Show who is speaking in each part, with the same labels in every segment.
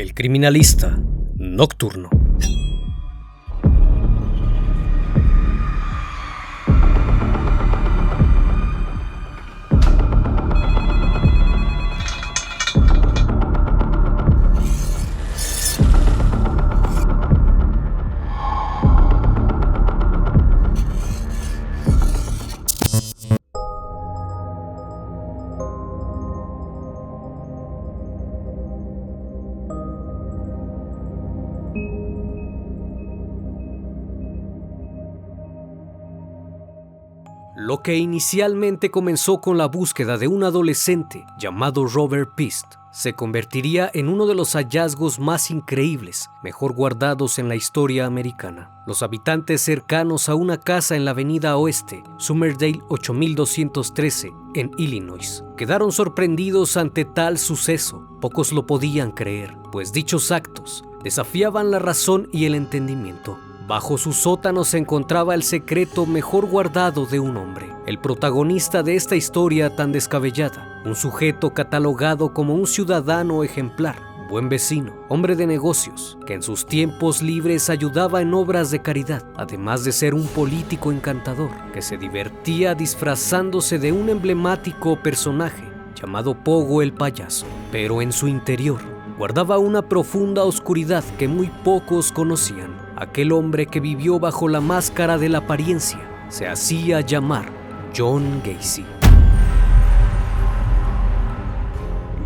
Speaker 1: El criminalista nocturno. Que inicialmente comenzó con la búsqueda de un adolescente llamado Robert Pist se convertiría en uno de los hallazgos más increíbles, mejor guardados en la historia americana. Los habitantes cercanos a una casa en la avenida oeste, Summerdale 8213, en Illinois, quedaron sorprendidos ante tal suceso. Pocos lo podían creer, pues dichos actos desafiaban la razón y el entendimiento. Bajo su sótano se encontraba el secreto mejor guardado de un hombre, el protagonista de esta historia tan descabellada, un sujeto catalogado como un ciudadano ejemplar, buen vecino, hombre de negocios, que en sus tiempos libres ayudaba en obras de caridad, además de ser un político encantador, que se divertía disfrazándose de un emblemático personaje llamado Pogo el payaso, pero en su interior guardaba una profunda oscuridad que muy pocos conocían. Aquel hombre que vivió bajo la máscara de la apariencia se hacía llamar John Gacy.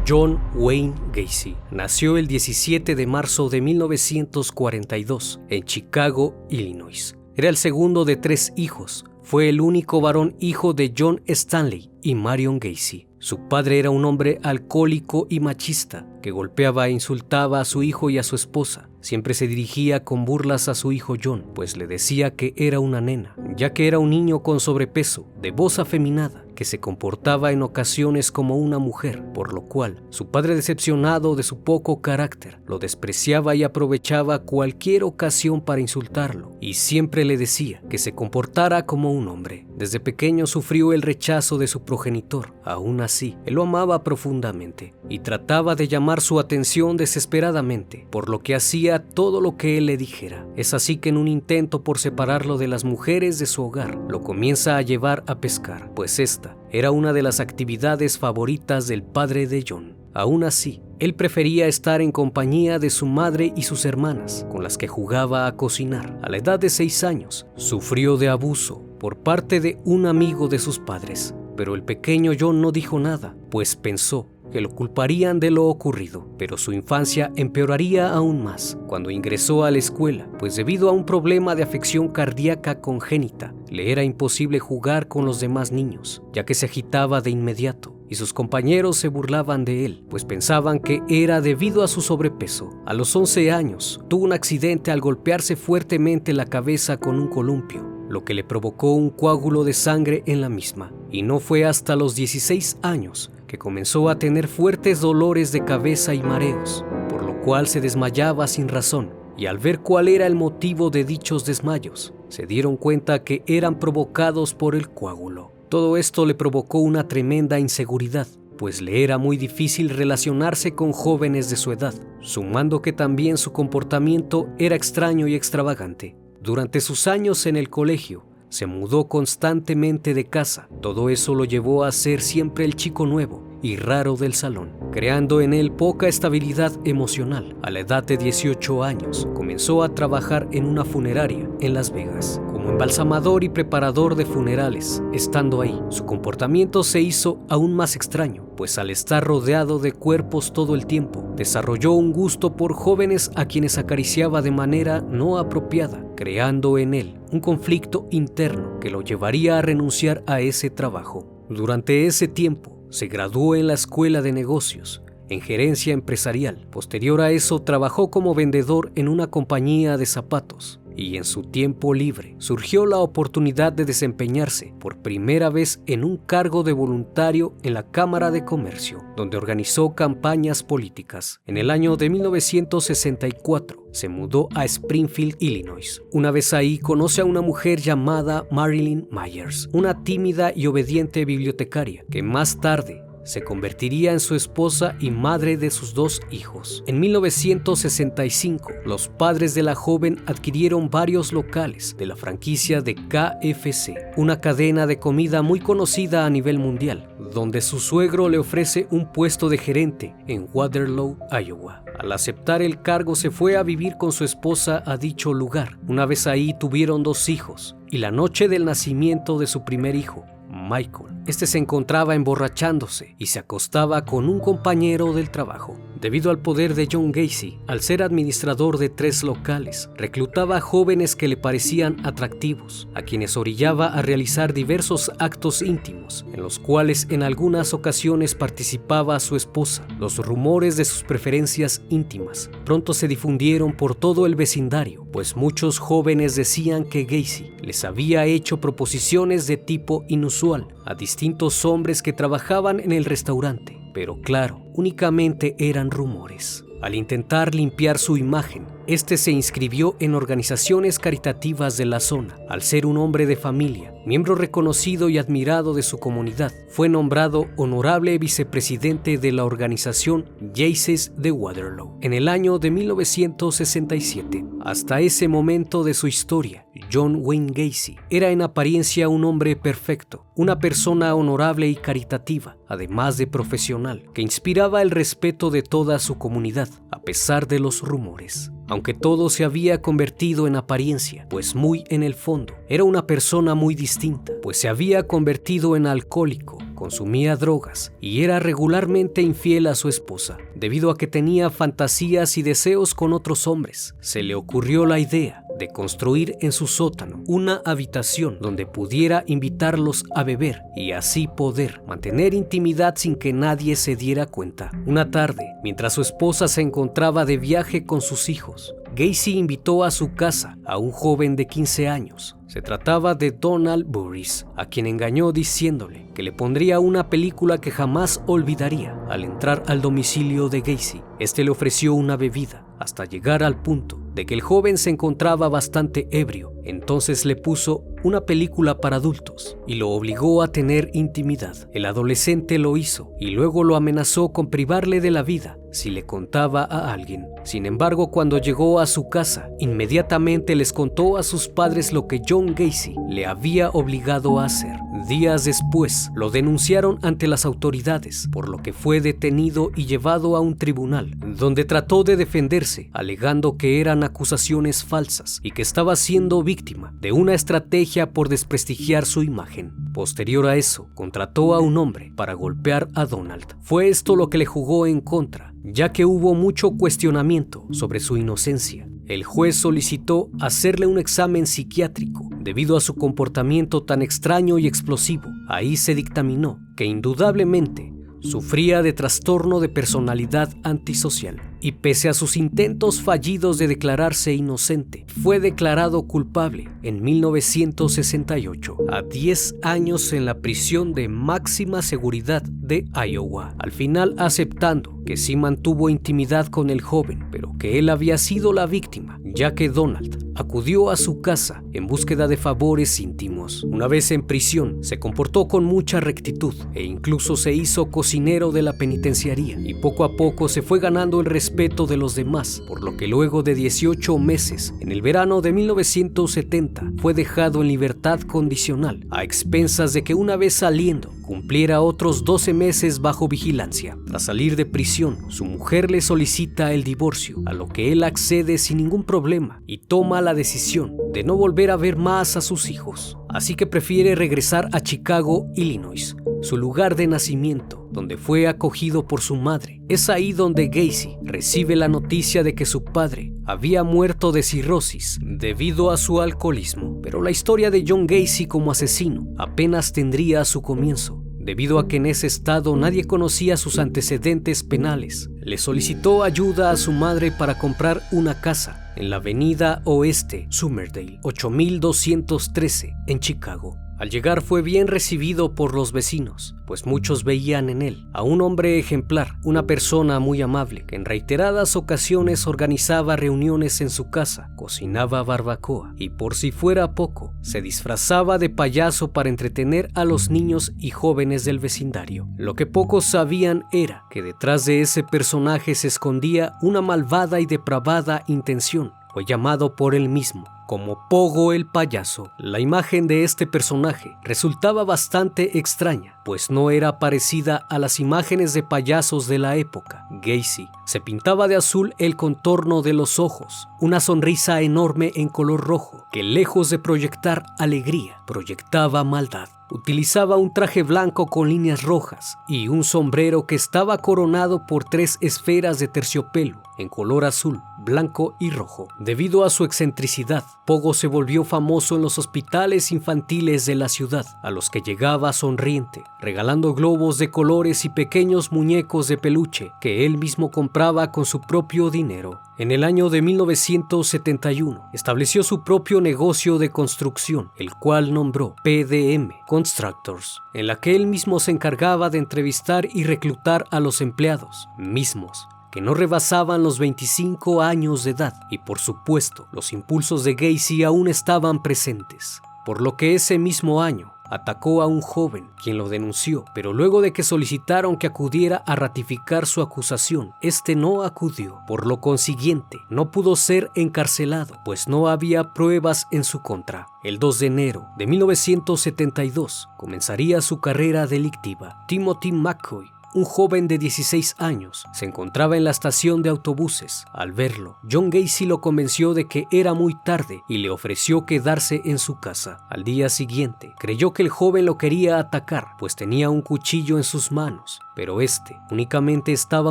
Speaker 1: John Wayne Gacy nació el 17 de marzo de 1942 en Chicago, Illinois. Era el segundo de tres hijos. Fue el único varón hijo de John Stanley y Marion Gacy. Su padre era un hombre alcohólico y machista que golpeaba e insultaba a su hijo y a su esposa. Siempre se dirigía con burlas a su hijo John, pues le decía que era una nena, ya que era un niño con sobrepeso, de voz afeminada que se comportaba en ocasiones como una mujer, por lo cual su padre decepcionado de su poco carácter lo despreciaba y aprovechaba cualquier ocasión para insultarlo, y siempre le decía que se comportara como un hombre. Desde pequeño sufrió el rechazo de su progenitor, aún así, él lo amaba profundamente y trataba de llamar su atención desesperadamente, por lo que hacía todo lo que él le dijera. Es así que en un intento por separarlo de las mujeres de su hogar, lo comienza a llevar a pescar, pues esta era una de las actividades favoritas del padre de John. Aún así, él prefería estar en compañía de su madre y sus hermanas, con las que jugaba a cocinar. A la edad de seis años, sufrió de abuso por parte de un amigo de sus padres, pero el pequeño John no dijo nada, pues pensó que lo culparían de lo ocurrido, pero su infancia empeoraría aún más cuando ingresó a la escuela, pues debido a un problema de afección cardíaca congénita, le era imposible jugar con los demás niños, ya que se agitaba de inmediato y sus compañeros se burlaban de él, pues pensaban que era debido a su sobrepeso. A los 11 años, tuvo un accidente al golpearse fuertemente la cabeza con un columpio, lo que le provocó un coágulo de sangre en la misma, y no fue hasta los 16 años comenzó a tener fuertes dolores de cabeza y mareos, por lo cual se desmayaba sin razón, y al ver cuál era el motivo de dichos desmayos, se dieron cuenta que eran provocados por el coágulo. Todo esto le provocó una tremenda inseguridad, pues le era muy difícil relacionarse con jóvenes de su edad, sumando que también su comportamiento era extraño y extravagante. Durante sus años en el colegio, se mudó constantemente de casa. Todo eso lo llevó a ser siempre el chico nuevo y raro del salón, creando en él poca estabilidad emocional. A la edad de 18 años, comenzó a trabajar en una funeraria en Las Vegas, como embalsamador y preparador de funerales. Estando ahí, su comportamiento se hizo aún más extraño, pues al estar rodeado de cuerpos todo el tiempo, desarrolló un gusto por jóvenes a quienes acariciaba de manera no apropiada, creando en él un conflicto interno que lo llevaría a renunciar a ese trabajo. Durante ese tiempo, se graduó en la escuela de negocios, en gerencia empresarial. Posterior a eso, trabajó como vendedor en una compañía de zapatos y en su tiempo libre surgió la oportunidad de desempeñarse por primera vez en un cargo de voluntario en la Cámara de Comercio, donde organizó campañas políticas. En el año de 1964 se mudó a Springfield, Illinois. Una vez ahí conoce a una mujer llamada Marilyn Myers, una tímida y obediente bibliotecaria que más tarde se convertiría en su esposa y madre de sus dos hijos. En 1965, los padres de la joven adquirieron varios locales de la franquicia de KFC, una cadena de comida muy conocida a nivel mundial, donde su suegro le ofrece un puesto de gerente en Waterloo, Iowa. Al aceptar el cargo se fue a vivir con su esposa a dicho lugar. Una vez ahí tuvieron dos hijos y la noche del nacimiento de su primer hijo, Michael. Este se encontraba emborrachándose y se acostaba con un compañero del trabajo. Debido al poder de John Gacy, al ser administrador de tres locales, reclutaba jóvenes que le parecían atractivos, a quienes orillaba a realizar diversos actos íntimos, en los cuales en algunas ocasiones participaba su esposa. Los rumores de sus preferencias íntimas pronto se difundieron por todo el vecindario, pues muchos jóvenes decían que Gacy les había hecho proposiciones de tipo inusual a distintos hombres que trabajaban en el restaurante, pero claro, únicamente eran rumores. Al intentar limpiar su imagen, este se inscribió en organizaciones caritativas de la zona. Al ser un hombre de familia, miembro reconocido y admirado de su comunidad, fue nombrado honorable vicepresidente de la organización Jaces de Waterloo en el año de 1967. Hasta ese momento de su historia, John Wayne Gacy era en apariencia un hombre perfecto, una persona honorable y caritativa, además de profesional, que inspiraba el respeto de toda su comunidad, a pesar de los rumores. Aunque todo se había convertido en apariencia, pues muy en el fondo era una persona muy distinta, pues se había convertido en alcohólico, consumía drogas y era regularmente infiel a su esposa, debido a que tenía fantasías y deseos con otros hombres. Se le ocurrió la idea de construir en su sótano una habitación donde pudiera invitarlos a beber y así poder mantener intimidad sin que nadie se diera cuenta. Una tarde, mientras su esposa se encontraba de viaje con sus hijos, Gacy invitó a su casa a un joven de 15 años. Se trataba de Donald Burris, a quien engañó diciéndole que le pondría una película que jamás olvidaría. Al entrar al domicilio de Gacy, este le ofreció una bebida hasta llegar al punto de que el joven se encontraba bastante ebrio. Entonces le puso una película para adultos y lo obligó a tener intimidad. El adolescente lo hizo y luego lo amenazó con privarle de la vida si le contaba a alguien. Sin embargo, cuando llegó a su casa, inmediatamente les contó a sus padres lo que John Gacy le había obligado a hacer. Días después, lo denunciaron ante las autoridades, por lo que fue detenido y llevado a un tribunal, donde trató de defenderse, alegando que eran acusaciones falsas y que estaba siendo víctima de una estrategia por desprestigiar su imagen. Posterior a eso, contrató a un hombre para golpear a Donald. Fue esto lo que le jugó en contra, ya que hubo mucho cuestionamiento sobre su inocencia. El juez solicitó hacerle un examen psiquiátrico debido a su comportamiento tan extraño y explosivo. Ahí se dictaminó que indudablemente sufría de trastorno de personalidad antisocial y pese a sus intentos fallidos de declararse inocente, fue declarado culpable en 1968 a 10 años en la prisión de máxima seguridad de Iowa, al final aceptando que sí mantuvo intimidad con el joven, pero que él había sido la víctima, ya que Donald acudió a su casa en búsqueda de favores íntimos. Una vez en prisión, se comportó con mucha rectitud e incluso se hizo cocinero de la penitenciaría y poco a poco se fue ganando el respeto de los demás, por lo que luego de 18 meses, en el verano de 1970, fue dejado en libertad condicional, a expensas de que una vez saliendo, cumpliera otros 12 meses bajo vigilancia. Tras salir de prisión, su mujer le solicita el divorcio, a lo que él accede sin ningún problema y toma la decisión de no volver a ver más a sus hijos. Así que prefiere regresar a Chicago, Illinois, su lugar de nacimiento, donde fue acogido por su madre. Es ahí donde Gacy recibe la noticia de que su padre había muerto de cirrosis debido a su alcoholismo. Pero la historia de John Gacy como asesino apenas tendría su comienzo debido a que en ese estado nadie conocía sus antecedentes penales. Le solicitó ayuda a su madre para comprar una casa en la avenida oeste Summerdale 8213 en Chicago. Al llegar fue bien recibido por los vecinos, pues muchos veían en él a un hombre ejemplar, una persona muy amable, que en reiteradas ocasiones organizaba reuniones en su casa, cocinaba barbacoa y por si fuera poco, se disfrazaba de payaso para entretener a los niños y jóvenes del vecindario. Lo que pocos sabían era que detrás de ese personaje se escondía una malvada y depravada intención. Fue llamado por él mismo como Pogo el payaso. La imagen de este personaje resultaba bastante extraña, pues no era parecida a las imágenes de payasos de la época. Gacy se pintaba de azul el contorno de los ojos, una sonrisa enorme en color rojo, que lejos de proyectar alegría, proyectaba maldad. Utilizaba un traje blanco con líneas rojas y un sombrero que estaba coronado por tres esferas de terciopelo en color azul, blanco y rojo. Debido a su excentricidad, Pogo se volvió famoso en los hospitales infantiles de la ciudad, a los que llegaba sonriente, regalando globos de colores y pequeños muñecos de peluche que él mismo compraba con su propio dinero. En el año de 1971 estableció su propio negocio de construcción, el cual nombró PDM Constructors, en la que él mismo se encargaba de entrevistar y reclutar a los empleados, mismos que no rebasaban los 25 años de edad y por supuesto los impulsos de Gacy aún estaban presentes, por lo que ese mismo año atacó a un joven, quien lo denunció, pero luego de que solicitaron que acudiera a ratificar su acusación, este no acudió. Por lo consiguiente, no pudo ser encarcelado, pues no había pruebas en su contra. El 2 de enero de 1972 comenzaría su carrera delictiva. Timothy McCoy un joven de 16 años, se encontraba en la estación de autobuses. Al verlo, John Gacy lo convenció de que era muy tarde y le ofreció quedarse en su casa. Al día siguiente, creyó que el joven lo quería atacar, pues tenía un cuchillo en sus manos, pero este únicamente estaba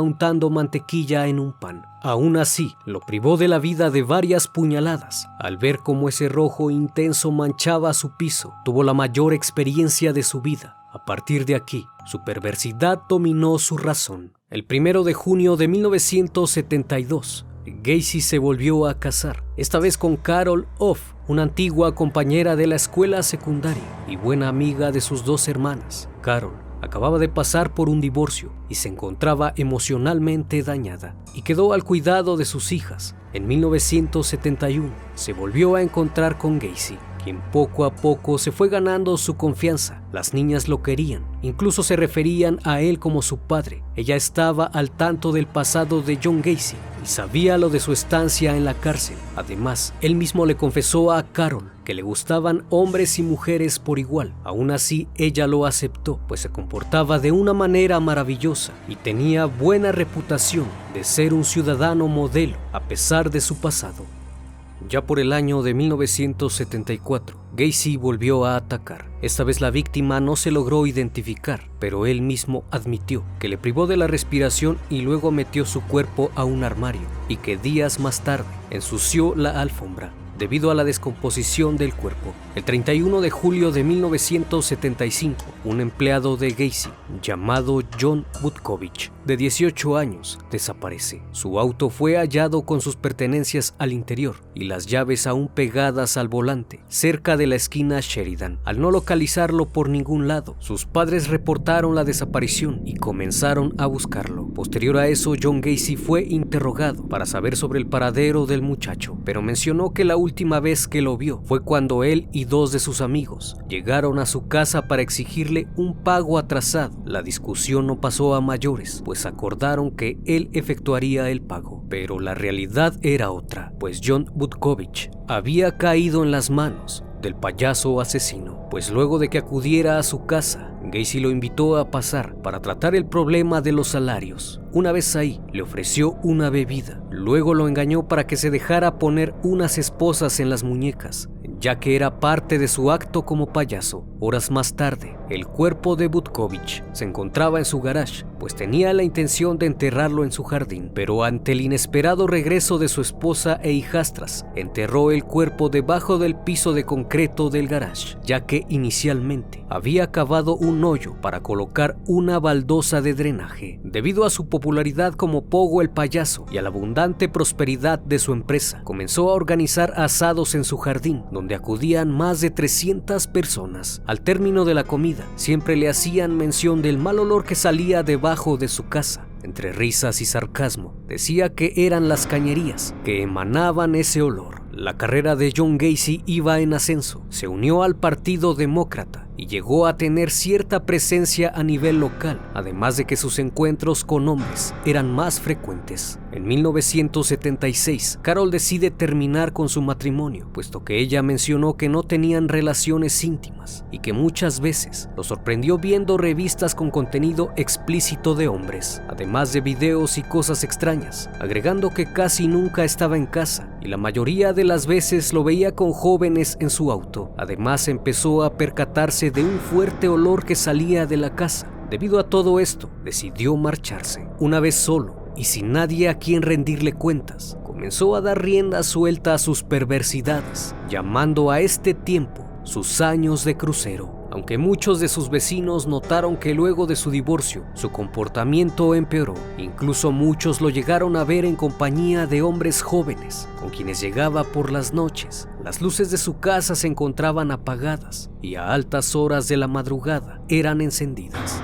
Speaker 1: untando mantequilla en un pan. Aún así, lo privó de la vida de varias puñaladas. Al ver cómo ese rojo intenso manchaba su piso, tuvo la mayor experiencia de su vida. A partir de aquí, su perversidad dominó su razón. El primero de junio de 1972, Gacy se volvió a casar, esta vez con Carol Off, una antigua compañera de la escuela secundaria y buena amiga de sus dos hermanas. Carol acababa de pasar por un divorcio y se encontraba emocionalmente dañada y quedó al cuidado de sus hijas. En 1971 se volvió a encontrar con Gacy quien poco a poco se fue ganando su confianza. Las niñas lo querían, incluso se referían a él como su padre. Ella estaba al tanto del pasado de John Gacy y sabía lo de su estancia en la cárcel. Además, él mismo le confesó a Carol que le gustaban hombres y mujeres por igual. Aún así, ella lo aceptó, pues se comportaba de una manera maravillosa y tenía buena reputación de ser un ciudadano modelo a pesar de su pasado. Ya por el año de 1974, Gacy volvió a atacar. Esta vez la víctima no se logró identificar, pero él mismo admitió que le privó de la respiración y luego metió su cuerpo a un armario y que días más tarde ensució la alfombra debido a la descomposición del cuerpo. El 31 de julio de 1975, un empleado de Gacy llamado John Butkovich, de 18 años, desaparece. Su auto fue hallado con sus pertenencias al interior y las llaves aún pegadas al volante, cerca de la esquina Sheridan. Al no localizarlo por ningún lado, sus padres reportaron la desaparición y comenzaron a buscarlo. Posterior a eso, John Gacy fue interrogado para saber sobre el paradero del muchacho, pero mencionó que la última vez que lo vio fue cuando él y dos de sus amigos llegaron a su casa para exigirle un pago atrasado. La discusión no pasó a mayores, pues acordaron que él efectuaría el pago. Pero la realidad era otra, pues John Butkovich había caído en las manos del payaso asesino, pues luego de que acudiera a su casa, Gacy lo invitó a pasar para tratar el problema de los salarios. Una vez ahí, le ofreció una bebida. Luego lo engañó para que se dejara poner unas esposas en las muñecas, ya que era parte de su acto como payaso. Horas más tarde, el cuerpo de Butkovich se encontraba en su garage, pues tenía la intención de enterrarlo en su jardín, pero ante el inesperado regreso de su esposa e hijastras, enterró el cuerpo debajo del piso de concreto del garage, ya que inicialmente había cavado un hoyo para colocar una baldosa de drenaje. Debido a su popularidad como Pogo el payaso y a la abundante prosperidad de su empresa, comenzó a organizar asados en su jardín, donde acudían más de 300 personas. Al término de la comida, siempre le hacían mención del mal olor que salía debajo de su casa. Entre risas y sarcasmo, decía que eran las cañerías que emanaban ese olor. La carrera de John Gacy iba en ascenso. Se unió al Partido Demócrata y llegó a tener cierta presencia a nivel local, además de que sus encuentros con hombres eran más frecuentes. En 1976, Carol decide terminar con su matrimonio, puesto que ella mencionó que no tenían relaciones íntimas y que muchas veces lo sorprendió viendo revistas con contenido explícito de hombres, además de videos y cosas extrañas, agregando que casi nunca estaba en casa y la mayoría de las veces lo veía con jóvenes en su auto. Además empezó a percatarse de un fuerte olor que salía de la casa. Debido a todo esto, decidió marcharse. Una vez solo y sin nadie a quien rendirle cuentas, comenzó a dar rienda suelta a sus perversidades, llamando a este tiempo sus años de crucero aunque muchos de sus vecinos notaron que luego de su divorcio su comportamiento empeoró. Incluso muchos lo llegaron a ver en compañía de hombres jóvenes, con quienes llegaba por las noches. Las luces de su casa se encontraban apagadas y a altas horas de la madrugada eran encendidas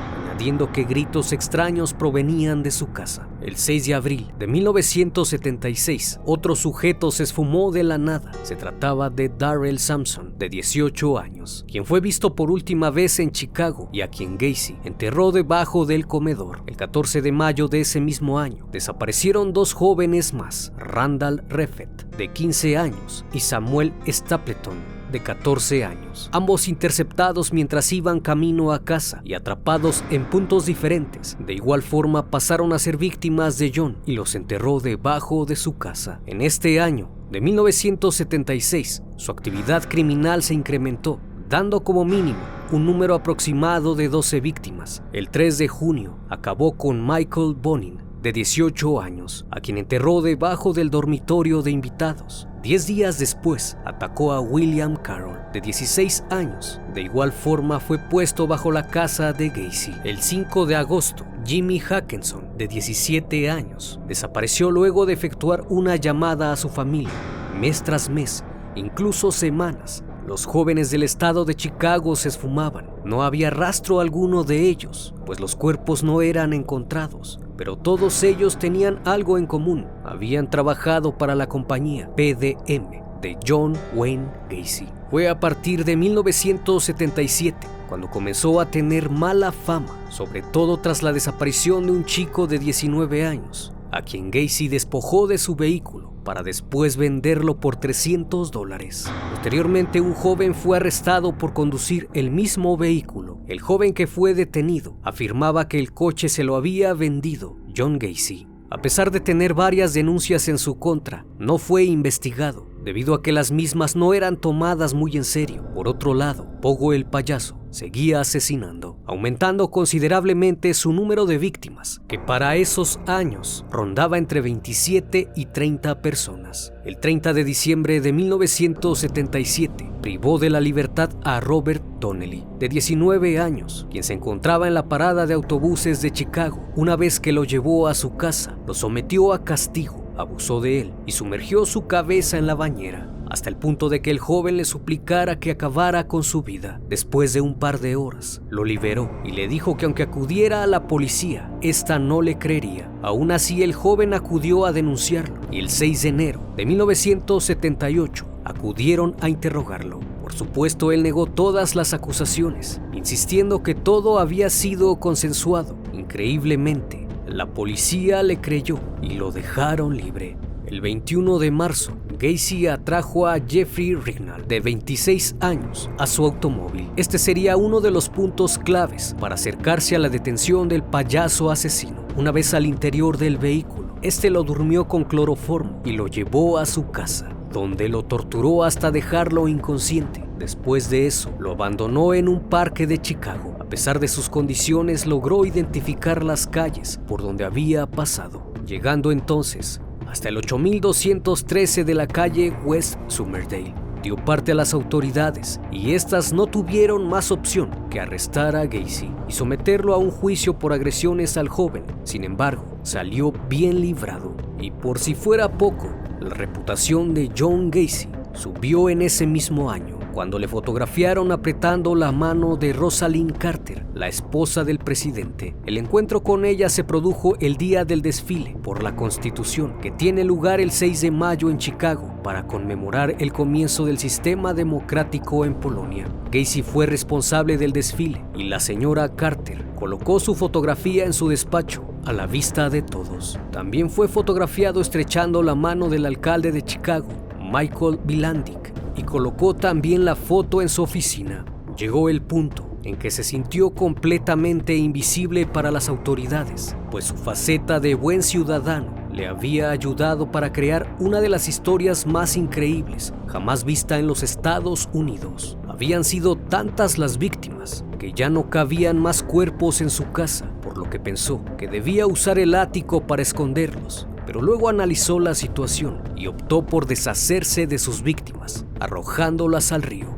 Speaker 1: que gritos extraños provenían de su casa. El 6 de abril de 1976, otro sujeto se esfumó de la nada. Se trataba de Darrell Sampson, de 18 años, quien fue visto por última vez en Chicago y a quien Gacy enterró debajo del comedor. El 14 de mayo de ese mismo año, desaparecieron dos jóvenes más, Randall Reffett, de 15 años, y Samuel Stapleton, de 14 años, ambos interceptados mientras iban camino a casa y atrapados en puntos diferentes. De igual forma pasaron a ser víctimas de John y los enterró debajo de su casa. En este año de 1976, su actividad criminal se incrementó, dando como mínimo un número aproximado de 12 víctimas. El 3 de junio acabó con Michael Bonin, de 18 años, a quien enterró debajo del dormitorio de invitados. Diez días después, atacó a William Carroll, de 16 años. De igual forma, fue puesto bajo la casa de Gacy. El 5 de agosto, Jimmy Hackenson, de 17 años, desapareció luego de efectuar una llamada a su familia, mes tras mes, incluso semanas, los jóvenes del estado de Chicago se esfumaban. No había rastro alguno de ellos, pues los cuerpos no eran encontrados. Pero todos ellos tenían algo en común. Habían trabajado para la compañía PDM de John Wayne Gacy. Fue a partir de 1977 cuando comenzó a tener mala fama, sobre todo tras la desaparición de un chico de 19 años, a quien Gacy despojó de su vehículo para después venderlo por 300 dólares. Posteriormente, un joven fue arrestado por conducir el mismo vehículo. El joven que fue detenido afirmaba que el coche se lo había vendido John Gacy. A pesar de tener varias denuncias en su contra, no fue investigado, debido a que las mismas no eran tomadas muy en serio. Por otro lado, Pogo el payaso seguía asesinando, aumentando considerablemente su número de víctimas, que para esos años rondaba entre 27 y 30 personas. El 30 de diciembre de 1977 privó de la libertad a Robert Donnelly, de 19 años, quien se encontraba en la parada de autobuses de Chicago. Una vez que lo llevó a su casa, lo sometió a castigo, abusó de él y sumergió su cabeza en la bañera hasta el punto de que el joven le suplicara que acabara con su vida. Después de un par de horas, lo liberó y le dijo que aunque acudiera a la policía, esta no le creería. Aún así, el joven acudió a denunciarlo y el 6 de enero de 1978 acudieron a interrogarlo. Por supuesto, él negó todas las acusaciones, insistiendo que todo había sido consensuado. Increíblemente, la policía le creyó y lo dejaron libre. El 21 de marzo, Gacy atrajo a Jeffrey Rignall, de 26 años, a su automóvil. Este sería uno de los puntos claves para acercarse a la detención del payaso asesino. Una vez al interior del vehículo, este lo durmió con cloroformo y lo llevó a su casa, donde lo torturó hasta dejarlo inconsciente. Después de eso, lo abandonó en un parque de Chicago. A pesar de sus condiciones, logró identificar las calles por donde había pasado, llegando entonces hasta el 8213 de la calle West Summerdale. Dio parte a las autoridades y estas no tuvieron más opción que arrestar a Gacy y someterlo a un juicio por agresiones al joven. Sin embargo, salió bien librado y por si fuera poco, la reputación de John Gacy subió en ese mismo año, cuando le fotografiaron apretando la mano de Rosalind Carter, la esposa del presidente. El encuentro con ella se produjo el día del desfile por la Constitución, que tiene lugar el 6 de mayo en Chicago para conmemorar el comienzo del sistema democrático en Polonia. Gacy fue responsable del desfile y la señora Carter colocó su fotografía en su despacho a la vista de todos. También fue fotografiado estrechando la mano del alcalde de Chicago, Michael Bilandic, y colocó también la foto en su oficina. Llegó el punto en que se sintió completamente invisible para las autoridades, pues su faceta de buen ciudadano le había ayudado para crear una de las historias más increíbles jamás vista en los Estados Unidos. Habían sido tantas las víctimas que ya no cabían más cuerpos en su casa, por lo que pensó que debía usar el ático para esconderlos. Pero luego analizó la situación y optó por deshacerse de sus víctimas, arrojándolas al río.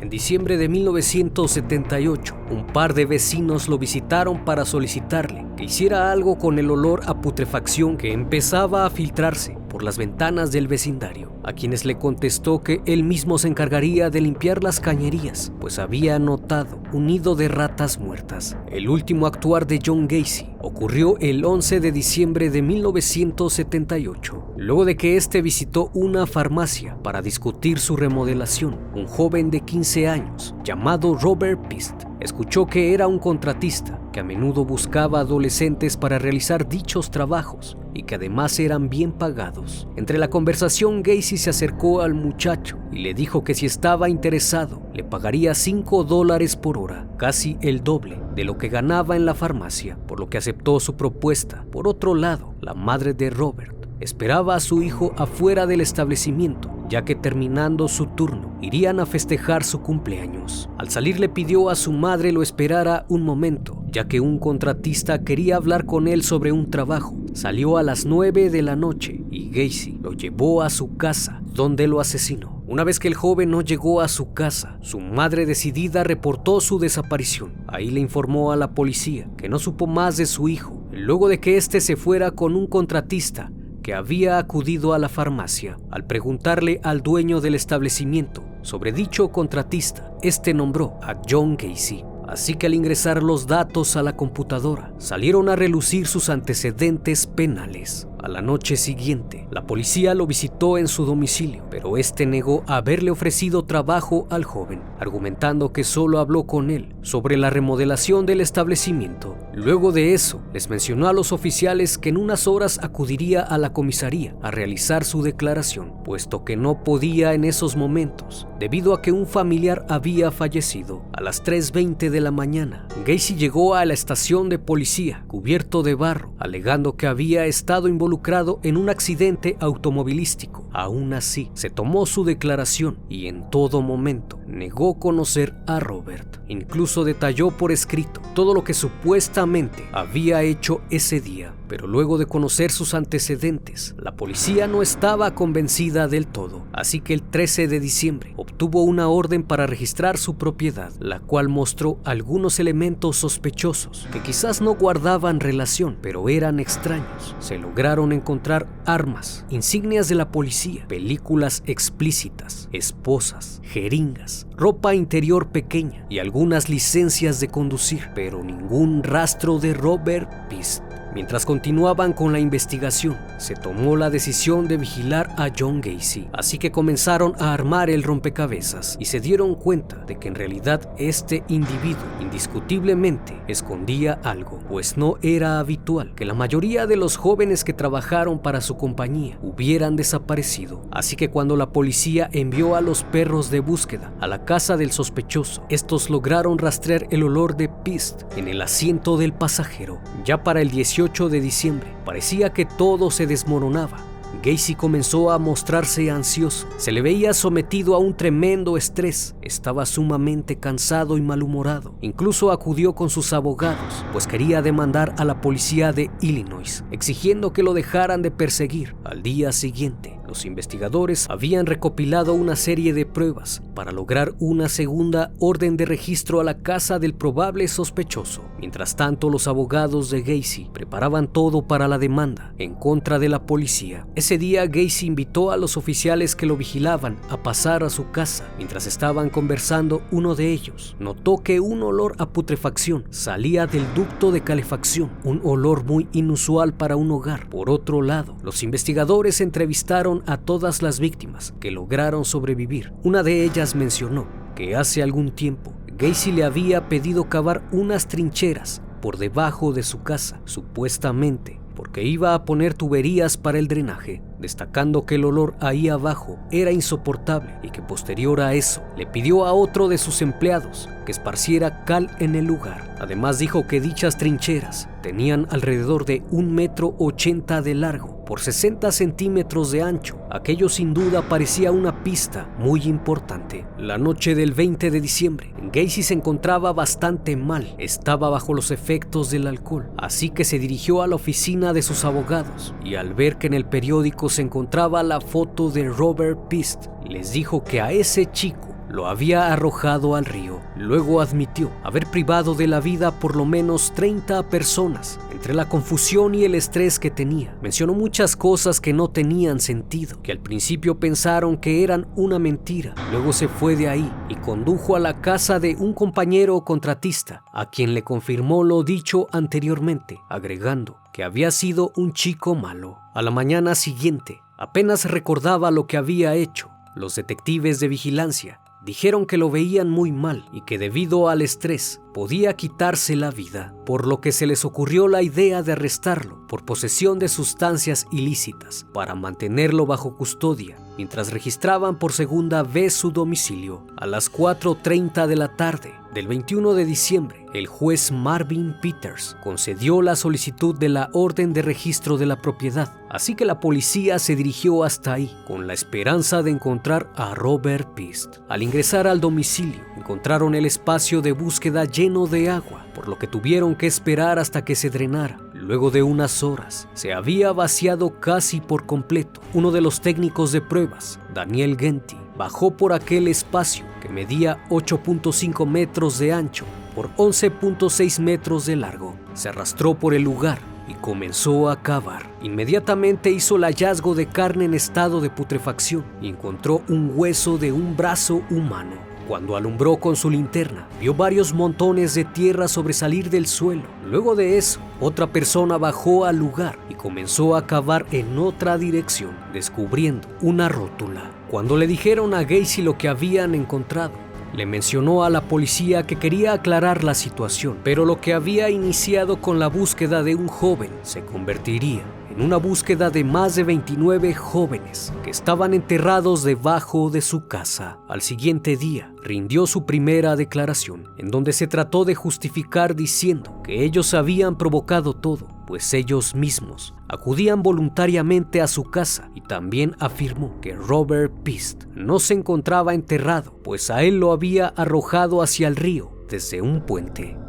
Speaker 1: En diciembre de 1978, un par de vecinos lo visitaron para solicitarle que hiciera algo con el olor a putrefacción que empezaba a filtrarse por las ventanas del vecindario, a quienes le contestó que él mismo se encargaría de limpiar las cañerías, pues había notado un nido de ratas muertas. El último actuar de John Gacy ocurrió el 11 de diciembre de 1978, luego de que éste visitó una farmacia para discutir su remodelación. Un joven de 15 años, llamado Robert Pist, escuchó que era un contratista que a menudo buscaba adolescentes para realizar dichos trabajos y que además eran bien pagados. Entre la conversación, Gacy se acercó al muchacho y le dijo que si estaba interesado, le pagaría 5 dólares por hora, casi el doble de lo que ganaba en la farmacia, por lo que aceptó su propuesta. Por otro lado, la madre de Robert esperaba a su hijo afuera del establecimiento, ya que terminando su turno irían a festejar su cumpleaños. Al salir le pidió a su madre lo esperara un momento, ya que un contratista quería hablar con él sobre un trabajo. Salió a las 9 de la noche y Gacy lo llevó a su casa, donde lo asesinó. Una vez que el joven no llegó a su casa, su madre decidida reportó su desaparición. Ahí le informó a la policía que no supo más de su hijo, luego de que éste se fuera con un contratista que había acudido a la farmacia. Al preguntarle al dueño del establecimiento sobre dicho contratista, este nombró a John Casey. Así que al ingresar los datos a la computadora, salieron a relucir sus antecedentes penales. A la noche siguiente, la policía lo visitó en su domicilio, pero este negó haberle ofrecido trabajo al joven, argumentando que solo habló con él sobre la remodelación del establecimiento. Luego de eso, les mencionó a los oficiales que en unas horas acudiría a la comisaría a realizar su declaración, puesto que no podía en esos momentos, debido a que un familiar había fallecido. A las 3.20 de la mañana, Gacy llegó a la estación de policía, cubierto de barro, alegando que había estado involucrado en un accidente automovilístico. Aún así, se tomó su declaración y en todo momento negó conocer a Robert. Incluso detalló por escrito todo lo que supuestamente había hecho ese día. Pero luego de conocer sus antecedentes, la policía no estaba convencida del todo. Así que el 13 de diciembre obtuvo una orden para registrar su propiedad, la cual mostró algunos elementos sospechosos que quizás no guardaban relación, pero eran extraños. Se lograron encontrar armas, insignias de la policía, películas explícitas, esposas, jeringas, ropa interior pequeña y algunas licencias de conducir, pero ningún rastro de Robert Pist. Mientras continuaban con la investigación, se tomó la decisión de vigilar a John Gacy, así que comenzaron a armar el rompecabezas y se dieron cuenta de que en realidad este individuo indiscutiblemente escondía algo, pues no era habitual que la mayoría de los jóvenes que trabajaron para su compañía hubieran desaparecido. Así que cuando la policía envió a los perros de búsqueda a la casa del sospechoso, estos lograron rastrear el olor de pist en el asiento del pasajero. Ya para el 18 de diciembre. Parecía que todo se desmoronaba. Gacy comenzó a mostrarse ansioso. Se le veía sometido a un tremendo estrés. Estaba sumamente cansado y malhumorado. Incluso acudió con sus abogados, pues quería demandar a la policía de Illinois, exigiendo que lo dejaran de perseguir. Al día siguiente, los investigadores habían recopilado una serie de pruebas para lograr una segunda orden de registro a la casa del probable sospechoso. Mientras tanto, los abogados de Gacy preparaban todo para la demanda en contra de la policía. Ese día, Gacy invitó a los oficiales que lo vigilaban a pasar a su casa. Mientras estaban conversando, uno de ellos notó que un olor a putrefacción salía del ducto de calefacción, un olor muy inusual para un hogar. Por otro lado, los investigadores entrevistaron a todas las víctimas que lograron sobrevivir. Una de ellas mencionó que hace algún tiempo Gacy le había pedido cavar unas trincheras por debajo de su casa, supuestamente porque iba a poner tuberías para el drenaje, destacando que el olor ahí abajo era insoportable y que posterior a eso le pidió a otro de sus empleados que esparciera cal en el lugar. Además dijo que dichas trincheras tenían alrededor de un metro ochenta de largo por 60 centímetros de ancho. Aquello sin duda parecía una pista muy importante. La noche del 20 de diciembre, Gacy se encontraba bastante mal. Estaba bajo los efectos del alcohol, así que se dirigió a la oficina de sus abogados y al ver que en el periódico se encontraba la foto de Robert Pist, les dijo que a ese chico lo había arrojado al río. Luego admitió haber privado de la vida por lo menos 30 personas. Entre la confusión y el estrés que tenía, mencionó muchas cosas que no tenían sentido, que al principio pensaron que eran una mentira. Luego se fue de ahí y condujo a la casa de un compañero contratista, a quien le confirmó lo dicho anteriormente, agregando que había sido un chico malo. A la mañana siguiente, apenas recordaba lo que había hecho. Los detectives de vigilancia Dijeron que lo veían muy mal y que debido al estrés podía quitarse la vida, por lo que se les ocurrió la idea de arrestarlo por posesión de sustancias ilícitas para mantenerlo bajo custodia mientras registraban por segunda vez su domicilio. A las 4.30 de la tarde del 21 de diciembre, el juez Marvin Peters concedió la solicitud de la orden de registro de la propiedad, así que la policía se dirigió hasta ahí con la esperanza de encontrar a Robert Pist. Al ingresar al domicilio, encontraron el espacio de búsqueda lleno de agua, por lo que tuvieron que esperar hasta que se drenara. Luego de unas horas, se había vaciado casi por completo. Uno de los técnicos de pruebas, Daniel Genti, bajó por aquel espacio que medía 8.5 metros de ancho por 11.6 metros de largo. Se arrastró por el lugar y comenzó a cavar. Inmediatamente hizo el hallazgo de carne en estado de putrefacción y encontró un hueso de un brazo humano. Cuando alumbró con su linterna, vio varios montones de tierra sobresalir del suelo. Luego de eso, otra persona bajó al lugar y comenzó a cavar en otra dirección, descubriendo una rótula. Cuando le dijeron a Gacy lo que habían encontrado, le mencionó a la policía que quería aclarar la situación, pero lo que había iniciado con la búsqueda de un joven se convertiría en una búsqueda de más de 29 jóvenes que estaban enterrados debajo de su casa. Al siguiente día, rindió su primera declaración, en donde se trató de justificar diciendo que ellos habían provocado todo, pues ellos mismos acudían voluntariamente a su casa y también afirmó que Robert Pist no se encontraba enterrado, pues a él lo había arrojado hacia el río desde un puente.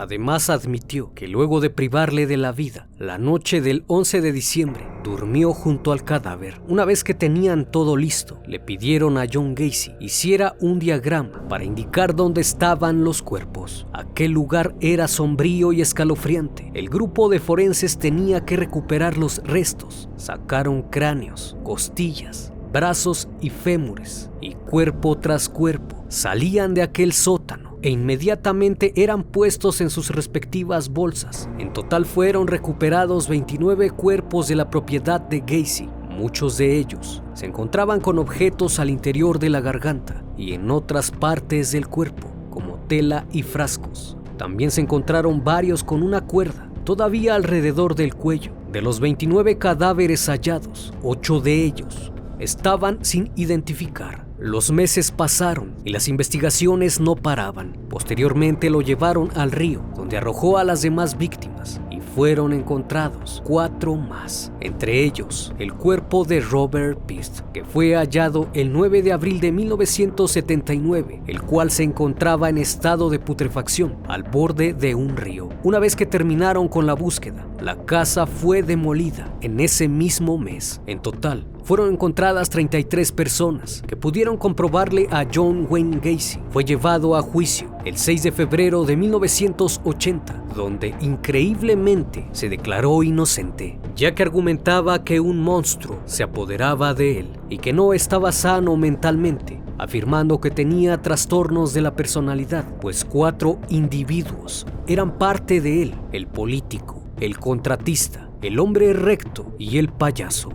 Speaker 1: Además admitió que luego de privarle de la vida, la noche del 11 de diciembre, durmió junto al cadáver. Una vez que tenían todo listo, le pidieron a John Gacy hiciera un diagrama para indicar dónde estaban los cuerpos. Aquel lugar era sombrío y escalofriante. El grupo de forenses tenía que recuperar los restos. Sacaron cráneos, costillas, brazos y fémures, y cuerpo tras cuerpo salían de aquel sótano e inmediatamente eran puestos en sus respectivas bolsas. En total fueron recuperados 29 cuerpos de la propiedad de Gacy. Muchos de ellos se encontraban con objetos al interior de la garganta y en otras partes del cuerpo, como tela y frascos. También se encontraron varios con una cuerda todavía alrededor del cuello. De los 29 cadáveres hallados, 8 de ellos estaban sin identificar. Los meses pasaron y las investigaciones no paraban. Posteriormente lo llevaron al río, donde arrojó a las demás víctimas y fueron encontrados cuatro más, entre ellos el cuerpo de Robert Pist, que fue hallado el 9 de abril de 1979, el cual se encontraba en estado de putrefacción al borde de un río. Una vez que terminaron con la búsqueda, la casa fue demolida en ese mismo mes. En total, fueron encontradas 33 personas que pudieron comprobarle a John Wayne Gacy. Fue llevado a juicio el 6 de febrero de 1980, donde increíblemente se declaró inocente, ya que argumentaba que un monstruo se apoderaba de él y que no estaba sano mentalmente, afirmando que tenía trastornos de la personalidad, pues cuatro individuos eran parte de él, el político, el contratista, el hombre recto y el payaso.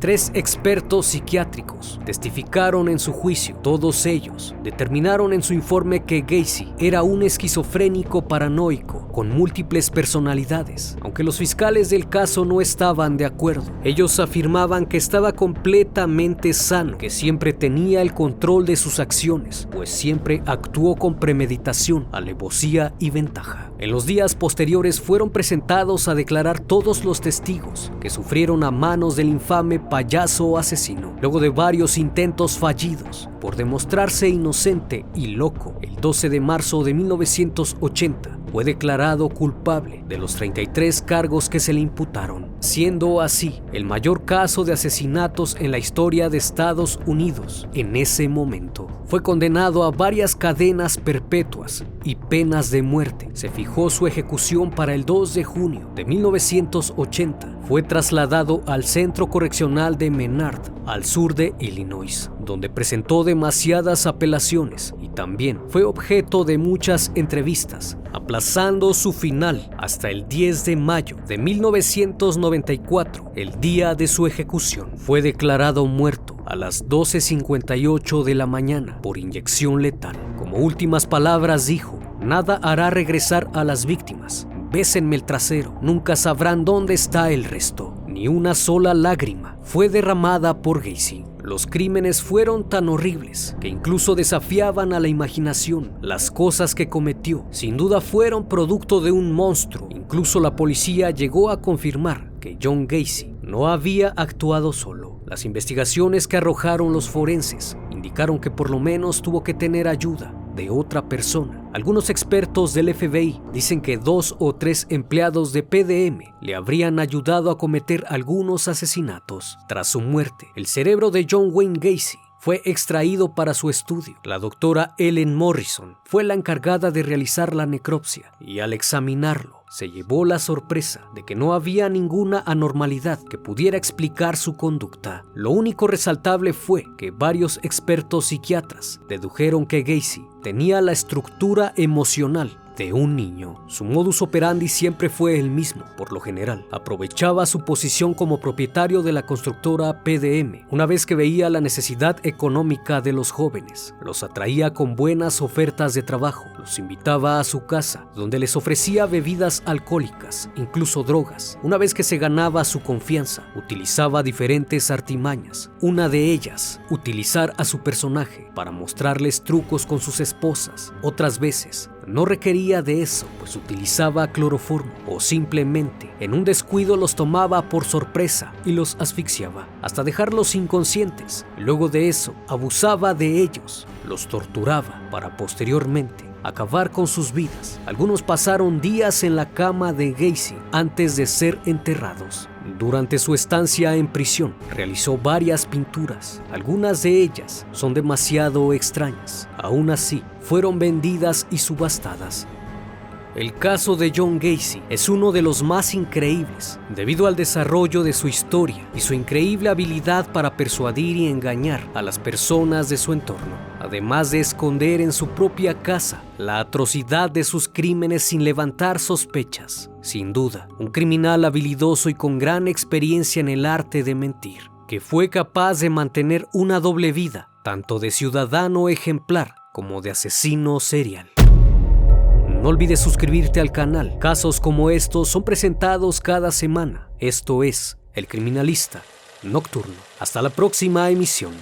Speaker 1: Tres expertos psiquiátricos testificaron en su juicio. Todos ellos determinaron en su informe que Gacy era un esquizofrénico paranoico con múltiples personalidades. Aunque los fiscales del caso no estaban de acuerdo, ellos afirmaban que estaba completamente sano, que siempre tenía el control de sus acciones, pues siempre actuó con premeditación, alevosía y ventaja. En los días posteriores fueron presentados a declarar todos los testigos que sufrieron a manos del infame payaso asesino. Luego de varios intentos fallidos por demostrarse inocente y loco, el 12 de marzo de 1980 fue declarado culpable de los 33 cargos que se le imputaron, siendo así el mayor caso de asesinatos en la historia de Estados Unidos en ese momento. Fue condenado a varias cadenas perpetuas y penas de muerte. Se fijó su ejecución para el 2 de junio de 1980. Fue trasladado al Centro Correccional de Menard, al sur de Illinois, donde presentó demasiadas apelaciones y también fue objeto de muchas entrevistas, aplazando su final hasta el 10 de mayo de 1994, el día de su ejecución. Fue declarado muerto a las 12.58 de la mañana por inyección letal. Como últimas palabras dijo, nada hará regresar a las víctimas. Bésenme el trasero, nunca sabrán dónde está el resto. Ni una sola lágrima fue derramada por Gacy. Los crímenes fueron tan horribles que incluso desafiaban a la imaginación. Las cosas que cometió sin duda fueron producto de un monstruo. Incluso la policía llegó a confirmar que John Gacy no había actuado solo. Las investigaciones que arrojaron los forenses indicaron que por lo menos tuvo que tener ayuda otra persona. Algunos expertos del FBI dicen que dos o tres empleados de PDM le habrían ayudado a cometer algunos asesinatos. Tras su muerte, el cerebro de John Wayne Gacy fue extraído para su estudio. La doctora Ellen Morrison fue la encargada de realizar la necropsia y al examinarlo se llevó la sorpresa de que no había ninguna anormalidad que pudiera explicar su conducta. Lo único resaltable fue que varios expertos psiquiatras dedujeron que Gacy tenía la estructura emocional de un niño. Su modus operandi siempre fue el mismo, por lo general. Aprovechaba su posición como propietario de la constructora PDM. Una vez que veía la necesidad económica de los jóvenes, los atraía con buenas ofertas de trabajo, los invitaba a su casa, donde les ofrecía bebidas alcohólicas, incluso drogas. Una vez que se ganaba su confianza, utilizaba diferentes artimañas. Una de ellas, utilizar a su personaje para mostrarles trucos con sus esposas. Otras veces, no requería de eso, pues utilizaba cloroformo o simplemente en un descuido los tomaba por sorpresa y los asfixiaba hasta dejarlos inconscientes. Luego de eso, abusaba de ellos, los torturaba para posteriormente acabar con sus vidas. Algunos pasaron días en la cama de Gacy antes de ser enterrados. Durante su estancia en prisión, realizó varias pinturas. Algunas de ellas son demasiado extrañas. Aún así, fueron vendidas y subastadas el caso de John Gacy es uno de los más increíbles debido al desarrollo de su historia y su increíble habilidad para persuadir y engañar a las personas de su entorno, además de esconder en su propia casa la atrocidad de sus crímenes sin levantar sospechas. Sin duda, un criminal habilidoso y con gran experiencia en el arte de mentir, que fue capaz de mantener una doble vida, tanto de ciudadano ejemplar como de asesino serial. No olvides suscribirte al canal. Casos como estos son presentados cada semana. Esto es El Criminalista Nocturno. Hasta la próxima emisión.